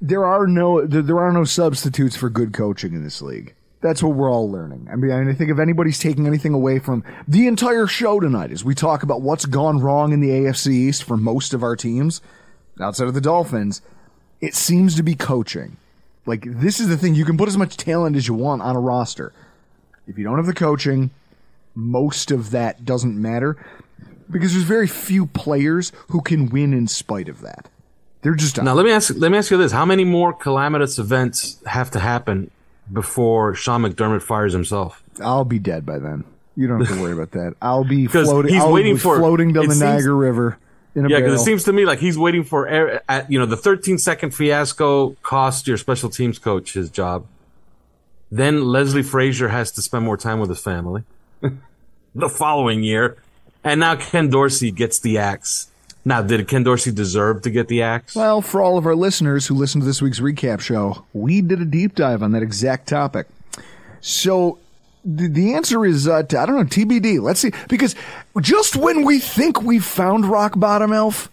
There are no there, there are no substitutes for good coaching in this league. That's what we're all learning. I mean, I think if anybody's taking anything away from the entire show tonight, as we talk about what's gone wrong in the AFC East for most of our teams, outside of the Dolphins, it seems to be coaching. Like this is the thing: you can put as much talent as you want on a roster. If you don't have the coaching, most of that doesn't matter because there's very few players who can win in spite of that. They're just Now let me ask let me ask you this: How many more calamitous events have to happen before Sean McDermott fires himself? I'll be dead by then. You don't have to worry about that. I'll be floating. he's I'll waiting for- floating down the seems- Niagara River in a yeah, because it seems to me like he's waiting for air- at, you know the 13 second fiasco cost your special teams coach his job. Then Leslie Frazier has to spend more time with his family the following year, and now Ken Dorsey gets the axe. Now, did Ken Dorsey deserve to get the axe? Well, for all of our listeners who listened to this week's recap show, we did a deep dive on that exact topic. So the, the answer is, uh, I don't know, TBD. Let's see. Because just when we think we've found rock bottom, Elf,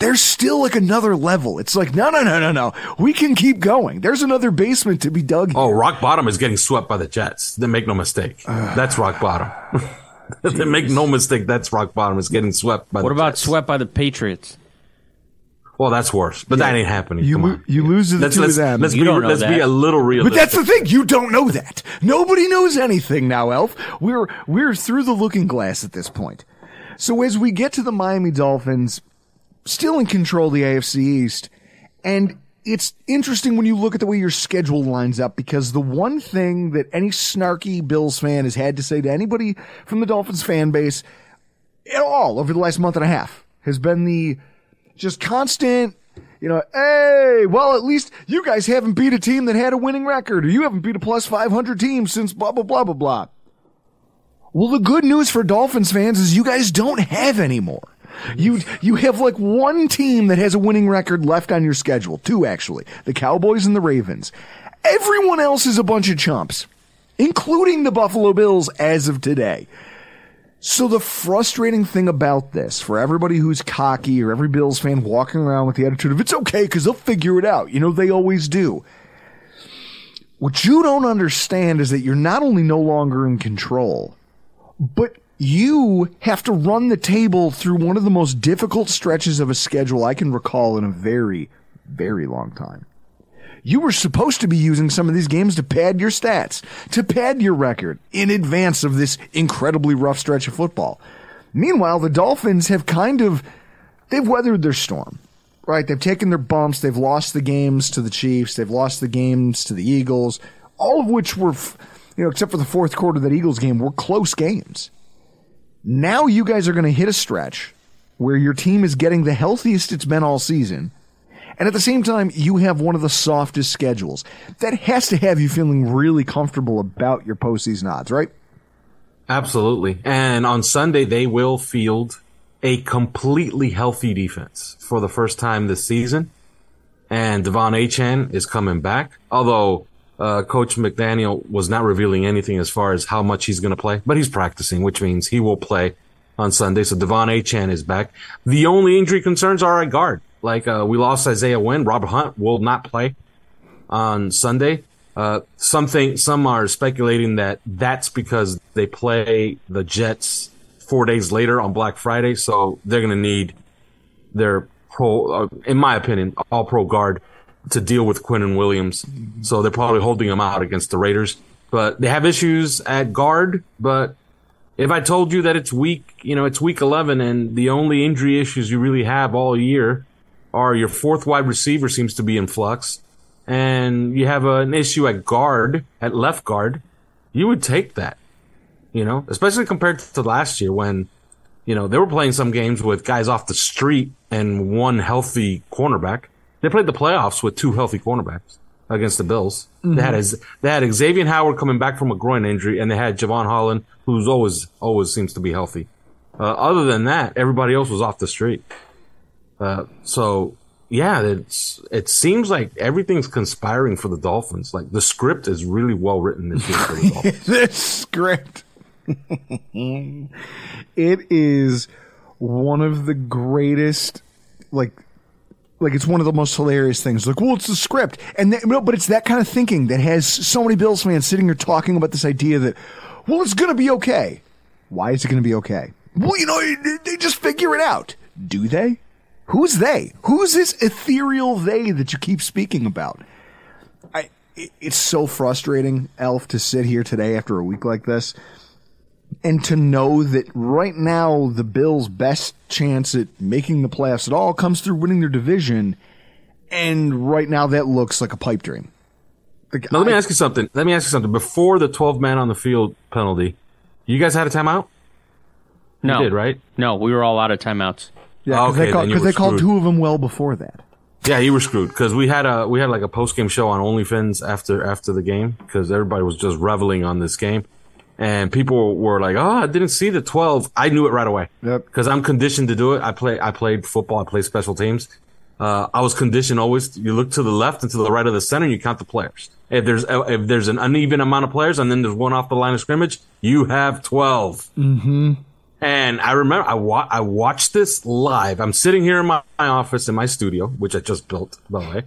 there's still like another level. It's like, no, no, no, no, no. We can keep going. There's another basement to be dug. Oh, rock bottom is getting swept by the Jets. Then make no mistake, ah. that's rock bottom. then make no mistake, that's rock bottom is getting swept by. What the about Jets. swept by the Patriots? Well, that's worse, but that ain't happening. You, Come lo- on. you lose to the Let's two let's of them. let's be let's be a little real. But that's the thing. You don't know that. Nobody knows anything now, Elf. We're we're through the looking glass at this point. So as we get to the Miami Dolphins, still in control of the AFC East, and it's interesting when you look at the way your schedule lines up because the one thing that any snarky Bills fan has had to say to anybody from the Dolphins fan base at all over the last month and a half has been the just constant, you know, hey, well, at least you guys haven't beat a team that had a winning record, or you haven't beat a plus 500 team since blah, blah, blah, blah, blah. Well, the good news for Dolphins fans is you guys don't have any more. You, you have like one team that has a winning record left on your schedule. Two, actually. The Cowboys and the Ravens. Everyone else is a bunch of chumps, including the Buffalo Bills as of today. So the frustrating thing about this, for everybody who's cocky or every Bills fan walking around with the attitude of it's okay because they'll figure it out, you know they always do. What you don't understand is that you're not only no longer in control, but you have to run the table through one of the most difficult stretches of a schedule I can recall in a very, very long time. You were supposed to be using some of these games to pad your stats, to pad your record in advance of this incredibly rough stretch of football. Meanwhile, the Dolphins have kind of, they've weathered their storm, right? They've taken their bumps. They've lost the games to the Chiefs. They've lost the games to the Eagles, all of which were, you know, except for the fourth quarter that Eagles game, were close games. Now you guys are going to hit a stretch where your team is getting the healthiest it's been all season. And at the same time, you have one of the softest schedules. That has to have you feeling really comfortable about your postseason odds, right? Absolutely. And on Sunday, they will field a completely healthy defense for the first time this season. And De'Von Achane is coming back, although uh, Coach McDaniel was not revealing anything as far as how much he's going to play, but he's practicing, which means he will play on Sunday. So De'Von Achane is back. The only injury concerns are at guard. Like uh, we lost Isaiah Wynn. Robert Hunt will not play on Sunday. Uh, something some are speculating that that's because they play the Jets four days later on Black Friday, so they're going to need their pro, uh, in my opinion, all pro guard to deal with Quinnen Williams. So they're probably holding him out against the Raiders. But they have issues at guard. But if I told you that it's week, you know, it's week 11 and the only injury issues you really have all year are your fourth wide receiver seems to be in flux and you have an issue at guard, at left guard, you would take that, you know, especially compared to last year when, you know, they were playing some games with guys off the street and one healthy cornerback. They played the playoffs with two healthy cornerbacks against the Bills. Mm-hmm. They had his, they had Xavier Howard coming back from a groin injury, and they had Jevon Holland, who's always always seems to be healthy. Uh, other than that, everybody else was off the street. Uh, so yeah, it's it seems like everything's conspiring for the Dolphins. Like the script is really well written this year for the Dolphins. this script. it is one of the greatest like like it's one of the most hilarious things. Like, well, it's the script, and that, no, but it's that kind of thinking that has so many Bills fans sitting here talking about this idea that, well, it's going to be okay. Why is it going to be okay? Well, you know, they just figure it out. Do they? Who's they? Who's this ethereal they that you keep speaking about? I, it's so frustrating, Elf, to sit here today after a week like this and to know that right now the Bills' best chance at making the playoffs at all comes through winning their division. And right now that looks like a pipe dream. now, let me ask you something. Let me ask you something. Before the 12 man on the field penalty, you guys had a timeout? No. You did, right? No, we were all out of timeouts. Yeah, because Okay, they, call, then you 'cause they called two of them well before that. Yeah, you were screwed because we had a we had like a post game show on OnlyFans after after the game because everybody was just reveling on this game, and people were like, "Oh, I didn't see the 12. I knew it right away Yep. because I'm conditioned to do it. I play I played football. I played special teams. Uh, I was conditioned always. You look to the left and to the right of the center, and you count the players. If there's if there's an uneven amount of players, and then there's one off the line of scrimmage, you have 12. Mm-hmm. And I remember I wa- I watched this live. I'm sitting here in my, my office in my studio, which I just built, by the way,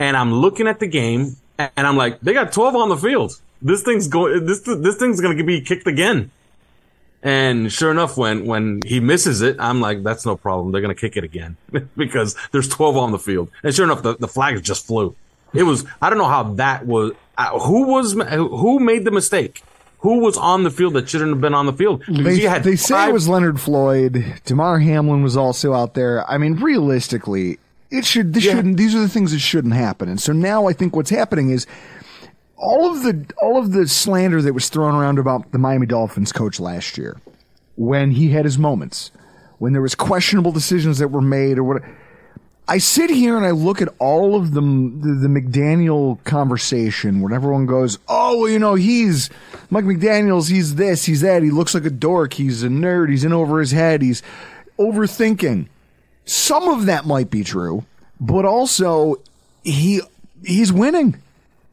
and I'm looking at the game, and I'm like, they got 12 on the field. This thing's going. This this thing's going to be kicked again. And sure enough, when when he misses it, I'm like, that's no problem. They're going to kick it again because there's 12 on the field. And sure enough, the, the flags just flew. It was. I don't know how that was. Who was who made the mistake? Who was on the field that shouldn't have been on the field? They, they say it was Leonard Floyd. Damar Hamlin was also out there. I mean, realistically, it should. This shouldn't. These are the things that shouldn't happen. And so now I think what's happening is all of the all of the slander that was thrown around about the Miami Dolphins coach last year, when he had his moments, when there was questionable decisions that were made or what. I sit here and I look at all of the, the the McDaniel conversation where everyone goes, "Oh, well, you know, he's Mike McDaniel's. He's this. He's that. He looks like a dork. He's a nerd. He's in over his head. He's overthinking." Some of that might be true, but also he he's winning.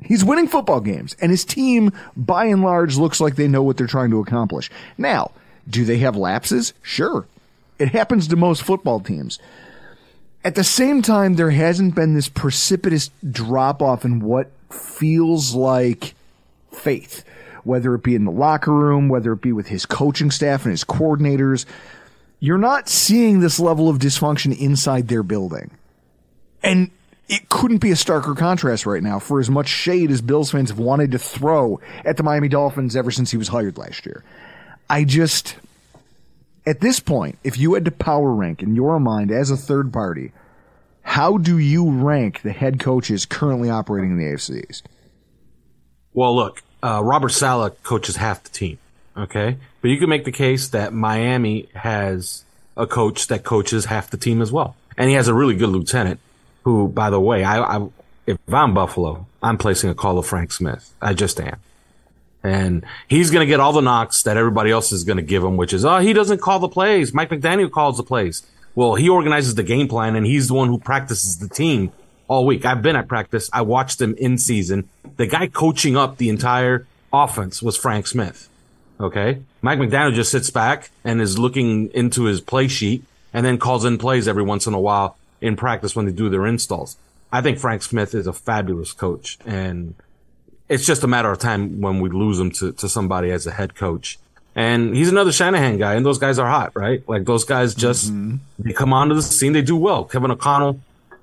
He's winning football games, and his team, by and large, looks like they know what they're trying to accomplish. Now, do they have lapses? Sure. It happens to most football teams. At the same time, there hasn't been this precipitous drop off in what feels like faith, whether it be in the locker room, whether it be with his coaching staff and his coordinators. You're not seeing this level of dysfunction inside their building. And it couldn't be a starker contrast right now for as much shade as Bills fans have wanted to throw at the Miami Dolphins ever since he was hired last year. I just, at this point, if you had to power rank in your mind as a third party, how do you rank the head coaches currently operating in the AFC East? Well, look, uh, Robert Saleh coaches half the team. Okay. But you can make the case that Miami has a coach that coaches half the team as well. And he has a really good lieutenant who, by the way, I, I if I'm Buffalo, I'm placing a call of Frank Smith. I just am. And he's going to get all the knocks that everybody else is going to give him, which is, oh, he doesn't call the plays. Mike McDaniel calls the plays. Well, he organizes the game plan and he's the one who practices the team all week. I've been at practice. I watched him in season. The guy coaching up the entire offense was Frank Smith. Okay. Mike McDaniel just sits back and is looking into his play sheet and then calls in plays every once in a while in practice when they do their installs. I think Frank Smith is a fabulous coach and it's just a matter of time when we lose him to, to somebody as a head coach. And he's another Shanahan guy, and those guys are hot, right? Like those guys just Mm-hmm. they come onto the scene, they do well. Kevin O'Connell,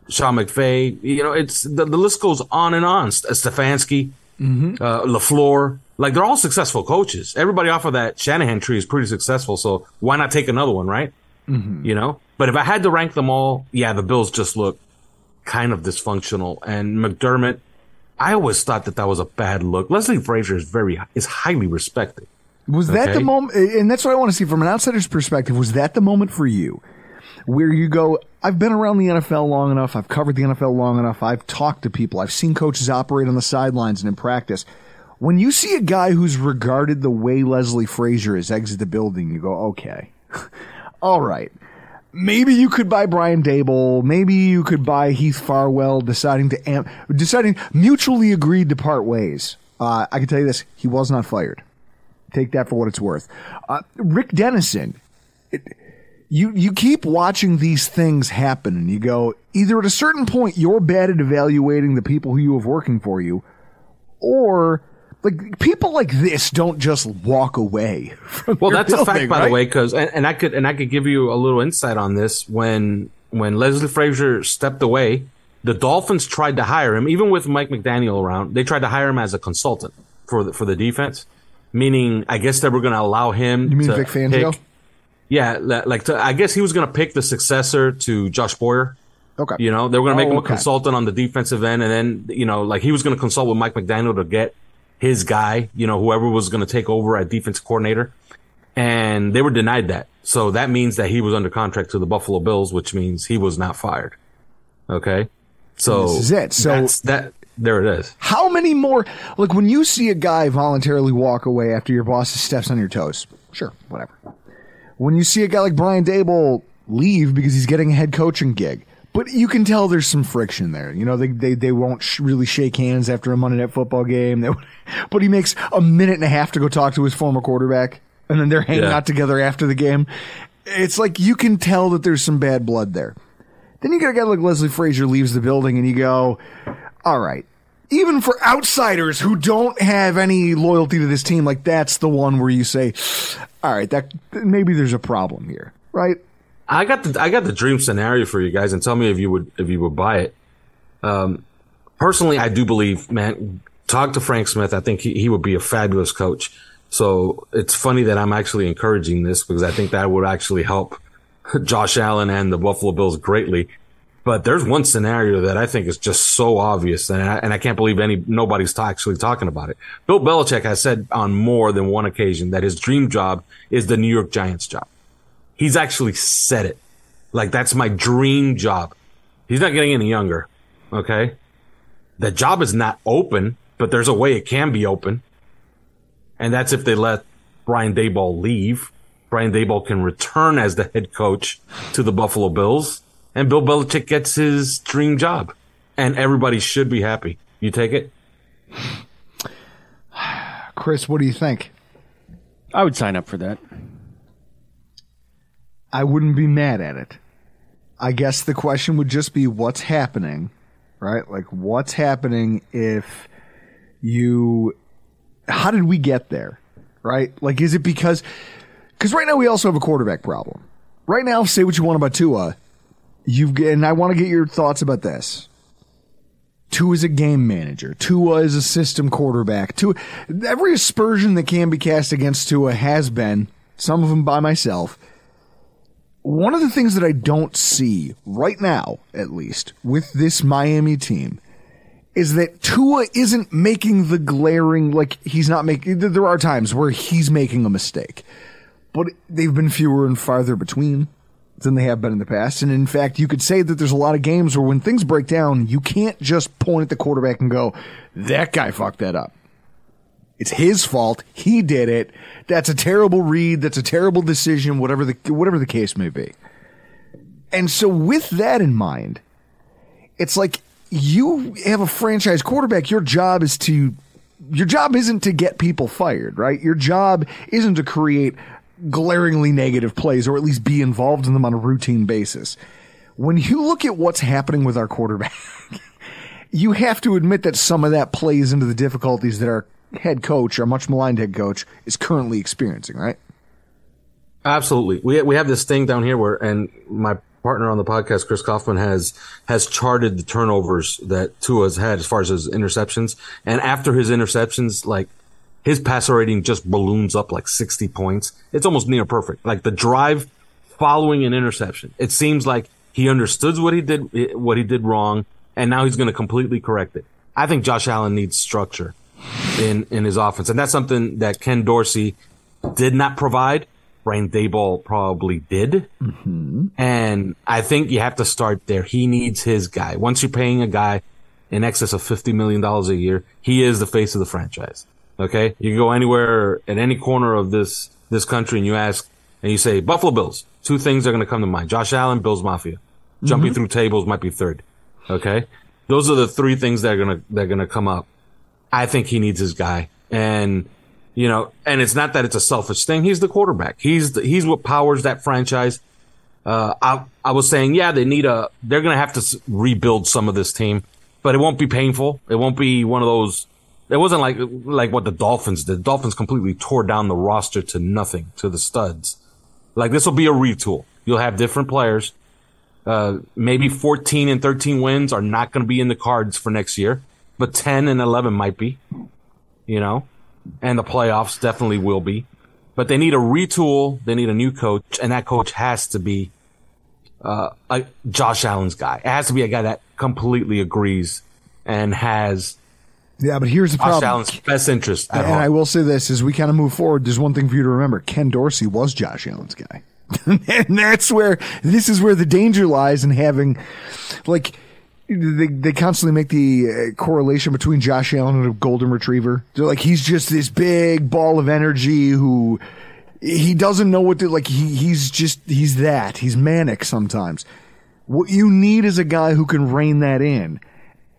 Sean McVay, you know, it's the, the list goes on and on. Stefanski, Mm-hmm. uh, Lafleur, like they're all successful coaches. Everybody off of that Shanahan tree is pretty successful, so why not take another one, right? Mm-hmm. You know. But if I had to rank them all, yeah, the Bills just look kind of dysfunctional, and McDermott. I always thought that that was a bad look. Leslie Frazier is very is highly respected. Was that the moment? And that's what I want to see from an outsider's perspective. Was that the moment for you where you go, I've been around the NFL long enough. I've covered the NFL long enough. I've talked to people. I've seen coaches operate on the sidelines and in practice. When you see a guy who's regarded the way Leslie Frazier is exit the building, you go, okay, all right. Maybe you could buy Brian Daboll. Maybe you could buy Heath Farwell, deciding to amp, deciding mutually agreed to part ways. Uh, I can tell you this: he was not fired. Take that for what it's worth. Uh, Rick Dennison, it, you you keep watching these things happen, and you go either at a certain point you're bad at evaluating the people who you have working for you, or like people like this don't just walk away. Well, that's a fact, building, by right? the way, because and, and I could and I could give you a little insight on this. When when Leslie Frazier stepped away, the Dolphins tried to hire him, even with Mike McDaniel around. They tried to hire him as a consultant for the, for the defense, meaning I guess they were going to allow him. You mean to Vic Fangio? pick- yeah, like to, I guess he was going to pick the successor to Josh Boyer. Okay. You know, they were going to make Oh, him okay. a consultant on the defensive end, and then you know, like he was going to consult with Mike McDaniel to get his guy. You know, whoever was going to take over at defense coordinator, and they were denied that. So that means that he was under contract to the Buffalo Bills, which means he was not fired. Okay, so This is it. So- that's, that there it is. How many more? Like when you see a guy voluntarily walk away after your boss steps on your toes, sure, whatever. When you see a guy like Brian Daboll leave because he's getting a head coaching gig, but you can tell there's some friction there. You know, they they, they won't sh- really shake hands after a Monday Night Football game. They, but he makes a minute and a half to go talk to his former quarterback, and then they're hanging Yeah. out together after the game. It's like you can tell that there's some bad blood there. Then you get a guy like Leslie Frazier leaves the building, and you go, all right. Even for outsiders who don't have any loyalty to this team, like that's the one where you say, all right, that maybe there's a problem here, right? I got the I got the dream scenario for you guys, and tell me if you would if you would buy it. Um, personally, I do believe, man. Talk to Frank Smith. I think he, he would be a fabulous coach. So it's funny that I'm actually encouraging this because I think that would actually help Josh Allen and the Buffalo Bills greatly. But there's one scenario that I think is just so obvious, and I, and I can't believe any nobody's ta- actually talking about it. Bill Belichick has said on more than one occasion that his dream job is the New York Giants job. He's actually said it. Like that's my dream job. He's not getting any younger. Okay. The job is not open, but there's a way it can be open. And that's if they let Brian Daboll leave. Brian Daboll can return as the head coach to the Buffalo Bills and Bill Belichick gets his dream job and everybody should be happy. You take it? Chris, what do you think? I would sign up for that. I wouldn't be mad at it. I guess the question would just be what's happening, right? Like, what's happening if you. How did we get there, right? Like, is it because. Because right now we also have a quarterback problem. Right now, say what you want about Tua. You've and I want to get your thoughts about this. Tua is a game manager. Tua is a system quarterback. Tua, every aspersion that can be cast against Tua has been, some of them by myself. One of the things that I don't see right now, at least, with this Miami team, is that Tua isn't making the glaring, like, he's not making, there are times where he's making a mistake, but they've been fewer and farther between than they have been in the past. And in fact, you could say that there's a lot of games where when things break down, you can't just point at the quarterback and go, that guy fucked that up. It's his fault. He did it. That's a terrible read. That's a terrible decision. Whatever the whatever the case may be. And so, with that in mind, it's like you have a franchise quarterback. Your job is to your job isn't to get people fired, right? Your job isn't to create glaringly negative plays or at least be involved in them on a routine basis. When you look at what's happening with our quarterback, you have to admit that some of that plays into the difficulties that our head coach, our much maligned head coach, is currently experiencing, right? Absolutely. We we have this thing down here where, and my partner on the podcast, Chris Kaufman, has has charted the turnovers that Tua has had as far as his interceptions. And after his interceptions, like his passer rating just balloons up like 60 points. It's almost near perfect. Like the drive following an interception, it seems like he understood what he did, what he did wrong, and now he's going to completely correct it. I think Josh Allen needs structure in in his offense, and that's something that Ken Dorsey did not provide. Brian Daboll probably did. Mm-hmm. And I think you have to start there. He needs his guy. Once you're paying a guy in excess of $50 million a year, he is the face of the franchise. Okay. You can go anywhere at any corner of this, this country and you ask and you say Buffalo Bills. Two things are going to come to mind. Josh Allen, Bills Mafia. Jumping Mhm. through tables might be third. Okay. Those are the three things that are to, that are going to come up. I think he needs his guy. And, you know, and it's not that it's a selfish thing. He's the quarterback. He's the, he's what powers that franchise. Uh, I, I was saying, yeah, they need a, they're going to have to rebuild some of this team, but it won't be painful. It won't be one of those. It wasn't like, like what the Dolphins did. The Dolphins completely tore down the roster to nothing, to the studs. Like this will be a retool. You'll have different players. Uh, maybe 14 and 13 wins are not going to be in the cards for next year, but 10 and 11 might be, you know, and the playoffs definitely will be. But they need a retool. They need a new coach, and that coach has to be uh, a Josh Allen's guy. It has to be a guy that completely agrees and has Yeah, but here's the Josh problem. Allen's best interest at and. I will say this as we kind of move forward, there's one thing for you to remember. Ken Dorsey was Josh Allen's guy. and that's where this is where the danger lies in having like they, they constantly make the uh, correlation between Josh Allen and a golden retriever. They're like he's just this big ball of energy who he doesn't know what to like he he's just he's that. He's manic sometimes. What you need is a guy who can rein that in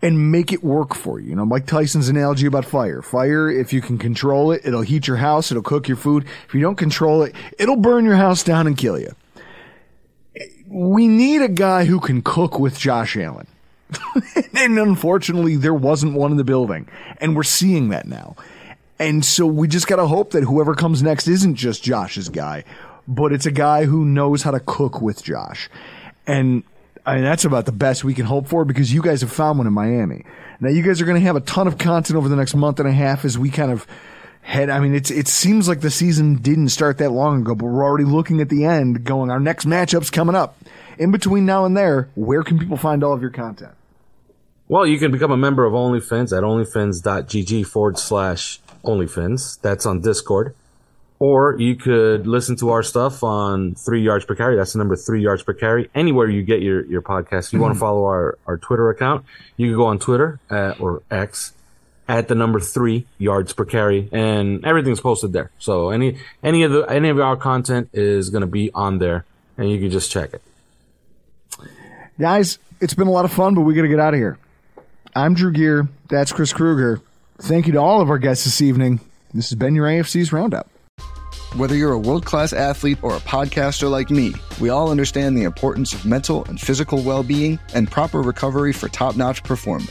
and make it work for you. You know, Mike Tyson's analogy about fire. Fire, if you can control it, it'll heat your house, it'll cook your food. If you don't control it, it'll burn your house down and kill you. We need a guy who can cook with Josh Allen. and unfortunately, there wasn't one in the building. And we're seeing that now. And so we just got to hope that whoever comes next isn't just Josh's guy, but it's a guy who knows how to cook with Josh. And I mean, that's about the best we can hope for because you guys have found one in Miami. Now you guys are going to have a ton of content over the next month and a half as we kind of head. I mean, it's, it seems like the season didn't start that long ago, but we're already looking at the end going, our next matchup's coming up. In between now and there, where can people find all of your content? Well, you can become a member of OnlyFans at onlyfans.gg forward slash OnlyFans. That's on Discord. Or you could listen to our stuff on Three Yards Per Carry. That's the number Three Yards Per Carry. Anywhere you get your, your podcast. If you want to mm-hmm. follow our, our Twitter account, you can go on Twitter at, or X at the number Three Yards Per Carry, and everything's posted there. So any any of the any of our content is going to be on there, and you can just check it. Guys, it's been a lot of fun, but we got to get out of here. I'm Drew Gear. That's Chris Kruger. Thank you to all of our guests this evening. This has been your AFC's Roundup. Whether you're a world class athlete or a podcaster like me, we all understand the importance of mental and physical well being and proper recovery for top notch performance.